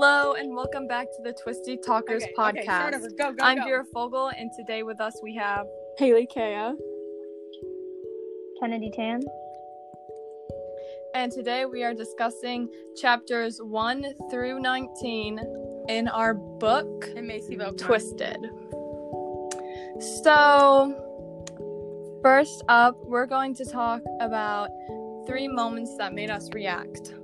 Hello and welcome back to the Twisty Talkers Okay, podcast. okay. Go, go, I'm go. Vera Fogel, and today with us we have Haley Kaya. Kennedy Tan. and today we are discussing chapters 1 through 19 in our book And Macy Volkman. Twisted. So, first up, we're going to talk about three moments that made us react.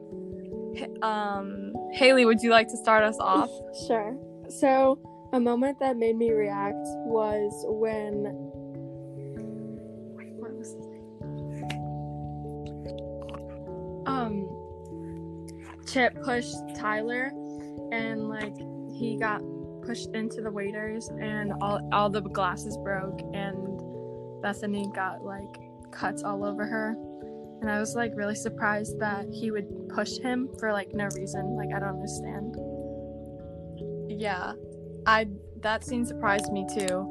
Um, Haley, would you like to start us off? Sure. So, a moment that made me react was when. Wait, what was his name? Um, Chip pushed Tyler, and like he got pushed into the waiters, and all all the glasses broke, and Bethany got like cuts all over her. And I was like really surprised that he would push him for like no reason. Like I don't understand. Yeah, I that scene surprised me too.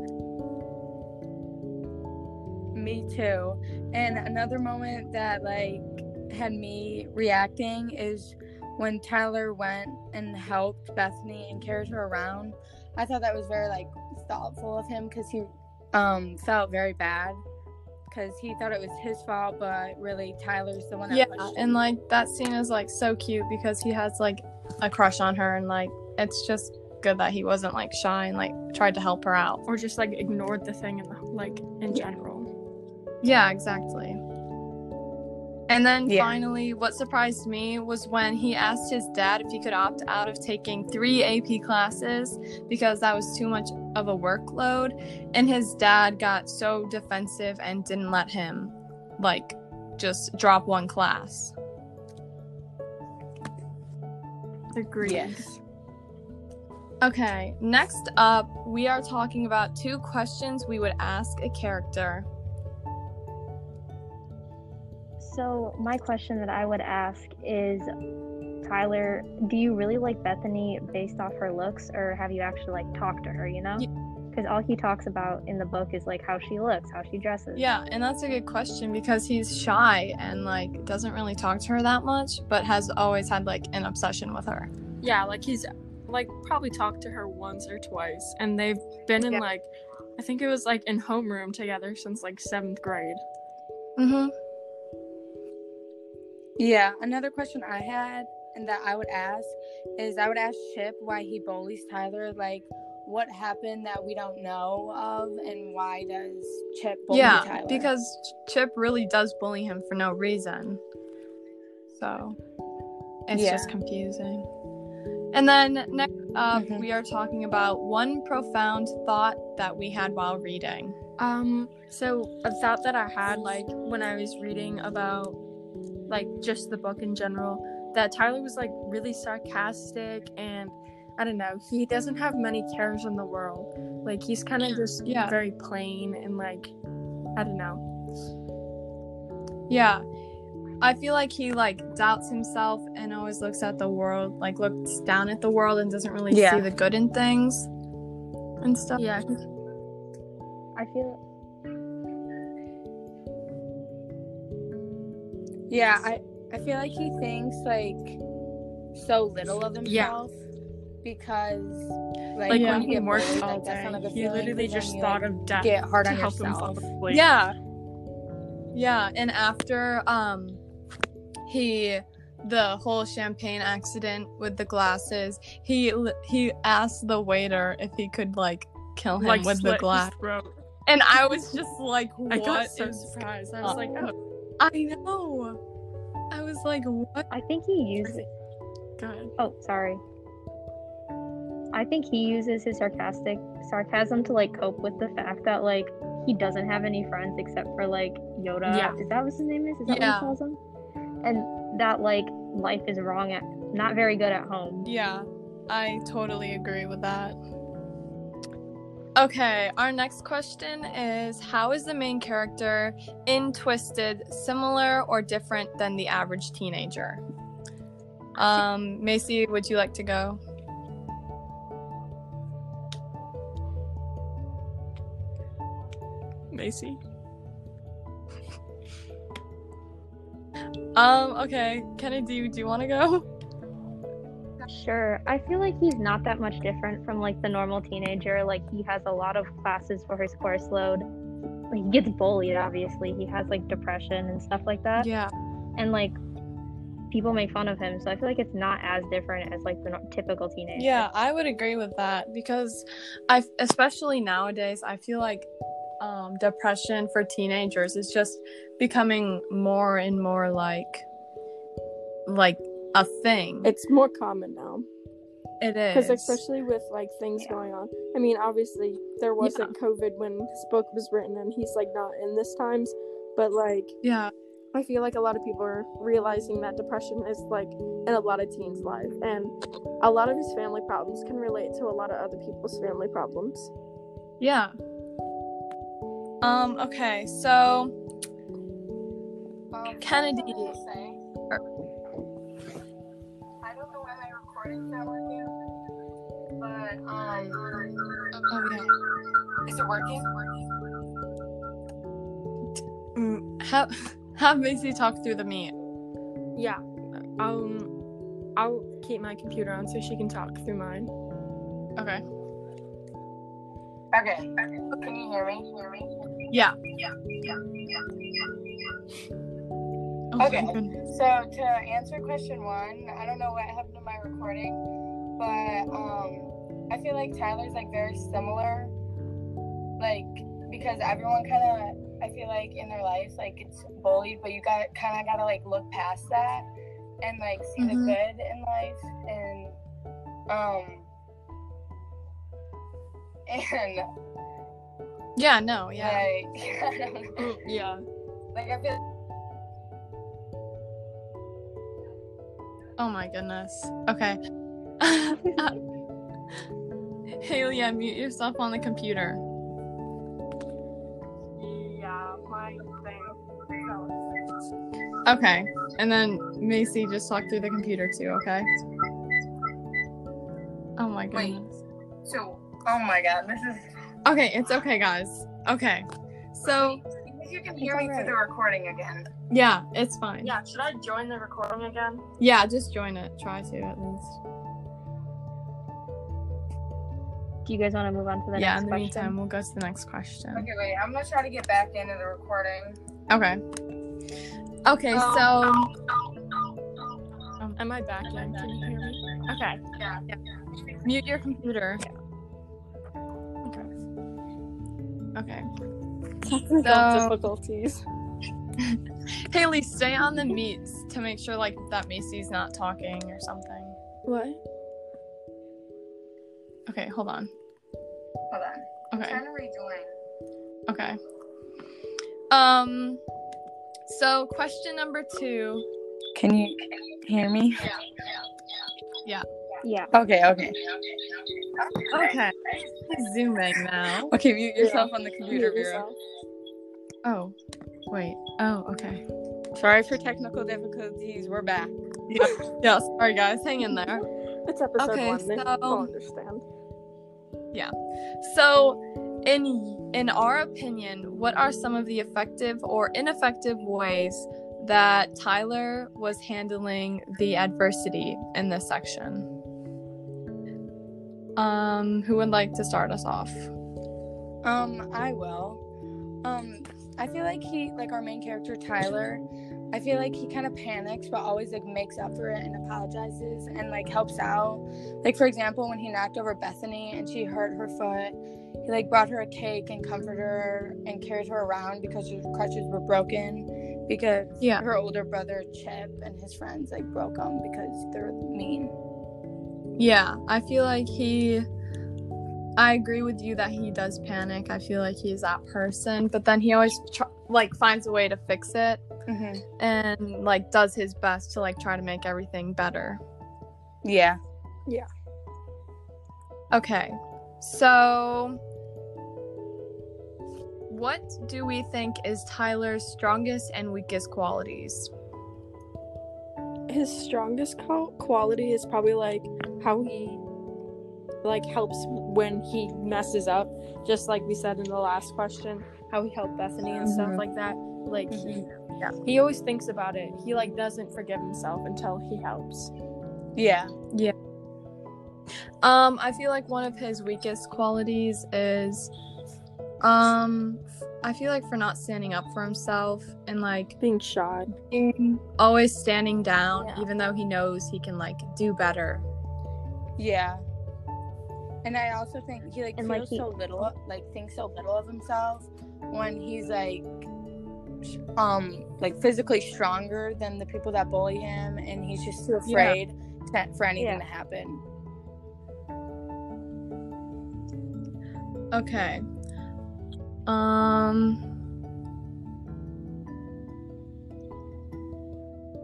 Me too. And another moment that like had me reacting is when Tyler went and helped Bethany and carried her around. I thought that was very like thoughtful of him because he um felt very bad because he thought it was his fault, but really Tyler's the one that Yeah, pushed and like that scene is like so cute because he has like a crush on her, and like it's just good that he wasn't like shy and like tried to help her out. Or just like ignored the thing in the, like in general. Yeah, exactly. And then Yeah. finally, what surprised me was when he asked his dad if he could opt out of taking three AP classes because that was too much of a workload. And his dad got so defensive and didn't let him, like, just drop one class. Agreed. Yes. Okay, next up, we are talking about two questions we would ask a character. So, my question that I would ask is Tyler, do you really like Bethany based off her looks, or have you actually like talked to her, you know? Ye- Because all he talks about in the book is like how she looks, how she dresses. Yeah, and that's a good question because he's shy and like doesn't really talk to her that much, but has always had like an obsession with her. Yeah, like he's like probably talked to her once or twice, and they've been in Yeah. like I think it was like in homeroom together since like seventh grade. Mm-hmm. Yeah, another question I had and that I would ask is I would ask Chip why he bullies Tyler. Like, what happened that we don't know of, and why does Chip bully Yeah, Tyler? because Chip really does bully him for no reason. So it's Yeah. just confusing. And then next up, Mhm. we are talking about one profound thought that we had while reading. Um, so a thought that I had like when I was reading about like just the book in general, that Tyler was like really sarcastic and I don't know, he doesn't have many cares in the world. Like he's kind of just Yeah. very plain and like I don't know. Yeah. I feel like he like doubts himself and always looks at the world, like looks down at the world and doesn't really Yeah. see the good in things and stuff. Yeah, I feel yeah, I I feel like he thinks like so little of Yeah. himself because like, like Yeah. when when you he get worked bullied, all like, that's day, not he literally but then just you, thought like, of death get hard to on help him yourself. fall asleep. Yeah. Yeah, and after um he the whole champagne accident with the glasses, he he asked the waiter if he could like kill him like with the glass. And I was just like, I got so surprised. I was like, oh, I know. I was like, what? I think he uses good. Oh, sorry. I think he uses his sarcastic sarcasm to like cope with the fact that like he doesn't have any friends except for like Yoda. Yeah. Is that what his name is? Is that Yeah. what he calls him? And that like life is wrong at not very good at home. Yeah, I totally agree with that. Okay, our next question is How is the main character in Twisted similar or different than the average teenager? Um, Macy, would you like to go? Macy. Um, okay. Kennedy, do you, do you want to go? Sure. I feel like he's not that much different from like the normal teenager. Like he has a lot of classes for his course load. Like, he gets bullied, obviously. He has like depression and stuff like that. Yeah. And like people make fun of him, so I feel like it's not as different as like the typical teenager. Yeah, I would agree with that because I especially nowadays I feel like um, depression for teenagers is just becoming more and more like like a thing. It's more common now. it is Because especially with like things going on. I mean, obviously there wasn't COVID when his book was written, and he's like not in this times. But like, yeah I feel like a lot of people are realizing that depression is like in a lot of teens' life, and a lot of his family problems can relate to a lot of other people's family problems. yeah. Um. Okay. So Kennedy. I don't know why my recording's not working, but um, Oh yeah. is it working? Mm, have have Macy talk through the meet. Yeah. Um I'll keep my computer on so she can talk through mine. Okay. Okay. Can you hear me? Hear me? Yeah. Yeah. Yeah. Oh, Okay. So to answer question one, I don't know what happened to my recording, but um, I feel like Tyler's like very similar, like because everyone kind of I feel like in their lives like it's bullied, but you got kind of gotta like look past that and like see the Mhm. good in life and um and Yeah. No. Yeah. like I don't know. Yeah. like I feel Oh my goodness. Okay. Haley, unmute yourself on the computer. Yeah, my thing. Okay. And then Macy just talk through the computer too, okay? Oh my goodness. Wait. so. Oh my god, this is. Okay, it's okay, guys. Okay. So, you can hear me through the recording again. yeah, it's fine. Yeah, should I join the recording again? Yeah, just join it. Try to at least. Do you guys want to move on to the yeah, next in the question? meantime, we'll go to the next question. Okay, wait. I'm gonna try to get back into the recording. Okay. Okay, um, so um, um, Am I back in? Can you hear me? Okay. Yeah. mute your computer. Okay. Okay. Technical So- difficulties. Haley, stay on the meets to make sure like that Macy's not talking or something. What? Okay, hold on. Hold on. I'm Okay. trying to rejoin. Okay. Um so question number 2. Can you hear me? Yeah. Yeah. yeah. Okay. Okay. Okay. Zooming now. Okay. Mute yourself on the Mute computer, Vera. Oh. Wait. Oh, okay. Sorry for technical difficulties. We're back. Yeah, yeah sorry guys. Hang in there. It's episode Okay, one. They so- will understand. Yeah. So, in in our opinion, what are some of the effective or ineffective ways that Tyler was handling the adversity in this section? Um, who would like to start us off? Um, I will. Um, I feel like he, like our main character Tyler, I feel like he kind of panics, but always like makes up for it and apologizes and like helps out. Like for example, when he knocked over Bethany and she hurt her foot, he like brought her a cake and comforted her and carried her around because her crutches were broken because Yeah. her older brother Chip and his friends like broke them because they're mean. Yeah, I feel like he. I agree with you that he does panic. I feel like he's that person, but then he always tr- like finds a way to fix it Mm-hmm. and like does his best to like try to make everything better. Yeah. Yeah. Okay, so what do we think is Tyler's strongest and weakest qualities? His strongest qual- quality is probably like how he like helps when he messes up. Just like we said in the last question, how he helped Bethany and stuff Mhm. like that. Like he, Mm-hmm. Yeah. he always thinks about it. He like doesn't forgive himself until he helps. Yeah. Yeah. Um, I feel like one of his weakest qualities is, um, I feel like for not standing up for himself and like Being shy. always standing down, Yeah. even though he knows he can like do better. Yeah. And I also think he like And, feels like, he- so little, like thinks so little of himself when he's like, um, like physically stronger than the people that bully him, and he's just too Yeah. afraid to, for anything Yeah. to happen. Okay. Um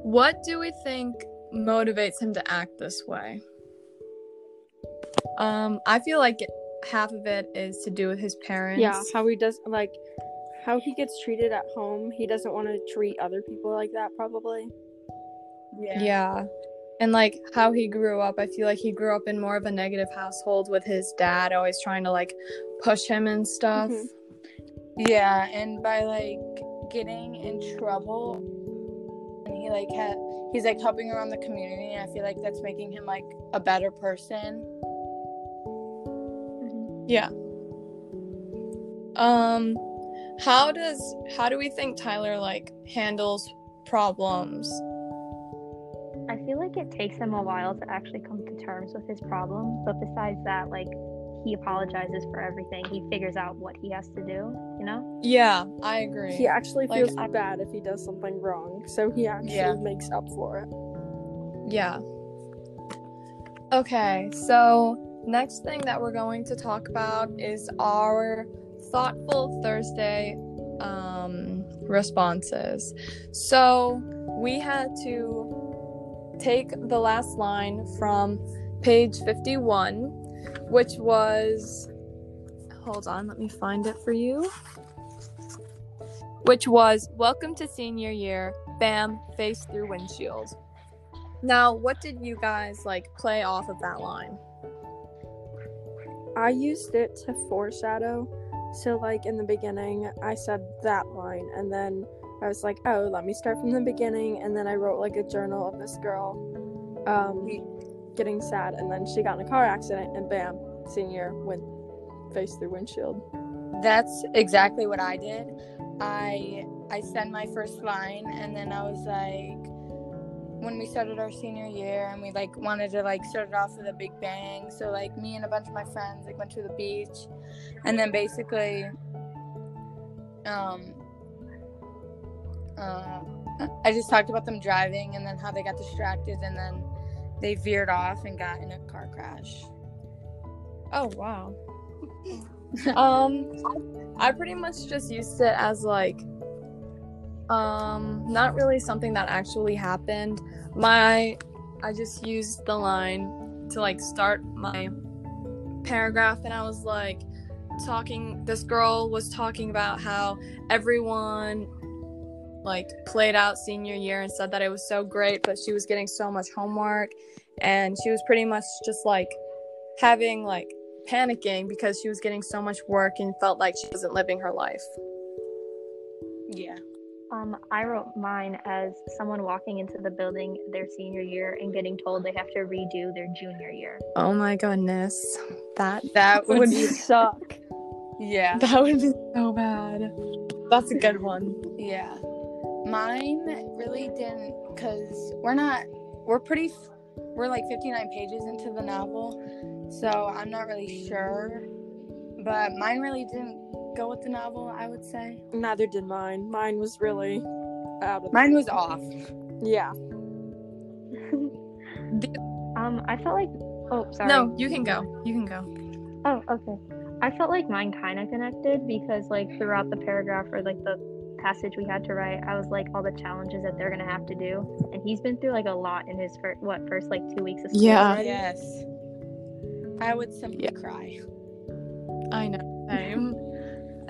What do we think motivates him to act this way? Um I feel like half of it is to do with his parents. Yeah, how he does like how he gets treated at home. He doesn't want to treat other people like that probably. Yeah. Yeah. And like how he grew up, I feel like he grew up in more of a negative household with his dad always trying to like push him and stuff. Mhm. Yeah, and by like getting in trouble, and he like had he's like helping around the community, and I feel like that's making him like a better person. Yeah. Um how does how do we think Tyler like handles problems? I feel like it takes him a while to actually come to terms with his problems, but besides that, like he apologizes for everything. He figures out what he has to do, you know? Yeah, I agree. He actually Like, feels I- bad if he does something wrong, so he actually Yeah. makes up for it. Yeah. Okay, so next thing that we're going to talk about is our thoughtful Thursday um, responses. So we had to take the last line from page 51, which was. Hold on, let me find it for you. Which was Welcome to senior year, bam, face through windshield. Now, what did you guys like play off of that line? I used it to foreshadow. So, like in the beginning, I said that line, and then I was like, "Oh, let me start from the beginning." And then I wrote like a journal of this girl, um, getting sad, and then she got in a car accident, and bam, senior went face through windshield. That's exactly what I did. I I said my first line, and then I was like, when we started our senior year, and we like wanted to like start it off with a big bang. So like me and a bunch of my friends like went to the beach, and then basically, um, uh, I just talked about them driving, and then how they got distracted, and then they veered off and got in a car crash. Oh wow. um I pretty much just used it as like um not really something that actually happened. My I just used the line to like start my paragraph and I was like talking this girl was talking about how everyone like played out senior year and said that it was so great but she was getting so much homework and she was pretty much just like having like panicking because she was getting so much work and felt like she wasn't living her life. Yeah. Um, I wrote mine as someone walking into the building their senior year and getting told they have to redo their junior year. Oh my goodness. That That would would suck. yeah. that would be so bad. That's a good one. Yeah. Mine really didn't cuz we're not we're pretty f- we're like 59 pages into the novel. So I'm not really sure. But mine really didn't go with the novel, I would say. Neither did mine. Mine was really out of. Mine was off. Yeah. Um, I felt like oh sorry. No, you can go. You can go. Oh, okay. I felt like mine kind of connected because, like, throughout the paragraph or like the passage we had to write, I was like, all the challenges that they're gonna have to do, and he's been through like a lot in his first what first like two weeks of school. Yeah. already. Yes. I would simply Yeah. cry. I know. Same.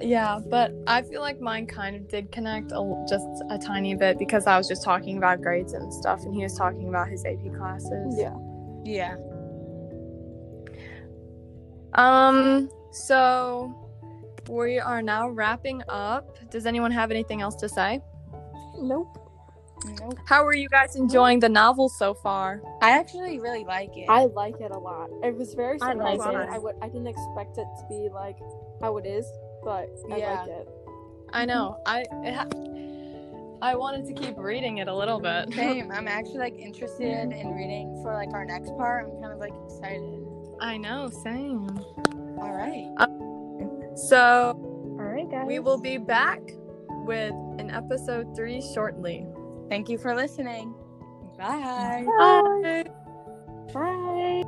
Yeah, but I feel like mine kind of did connect a, just a tiny bit because I was just talking about grades and stuff, and he was talking about his AP classes. Yeah. Yeah. Um, so we are now wrapping up. Does anyone have anything else to say? Nope. Nope. How are you guys enjoying the novel so far? I actually really like it. I like it a lot. It was very I like surprising. it. I would I didn't expect it to be like how it is, but I Yeah. like it. I know. Mm-hmm. I it ha- I wanted to keep reading it a little bit. Same. I'm actually like interested in reading for like our next part. I'm kind of like excited. I know, same. All right. Uh, so All right, guys. we will be back with an episode three shortly. Thank you for listening. Bye. Bye. Bye.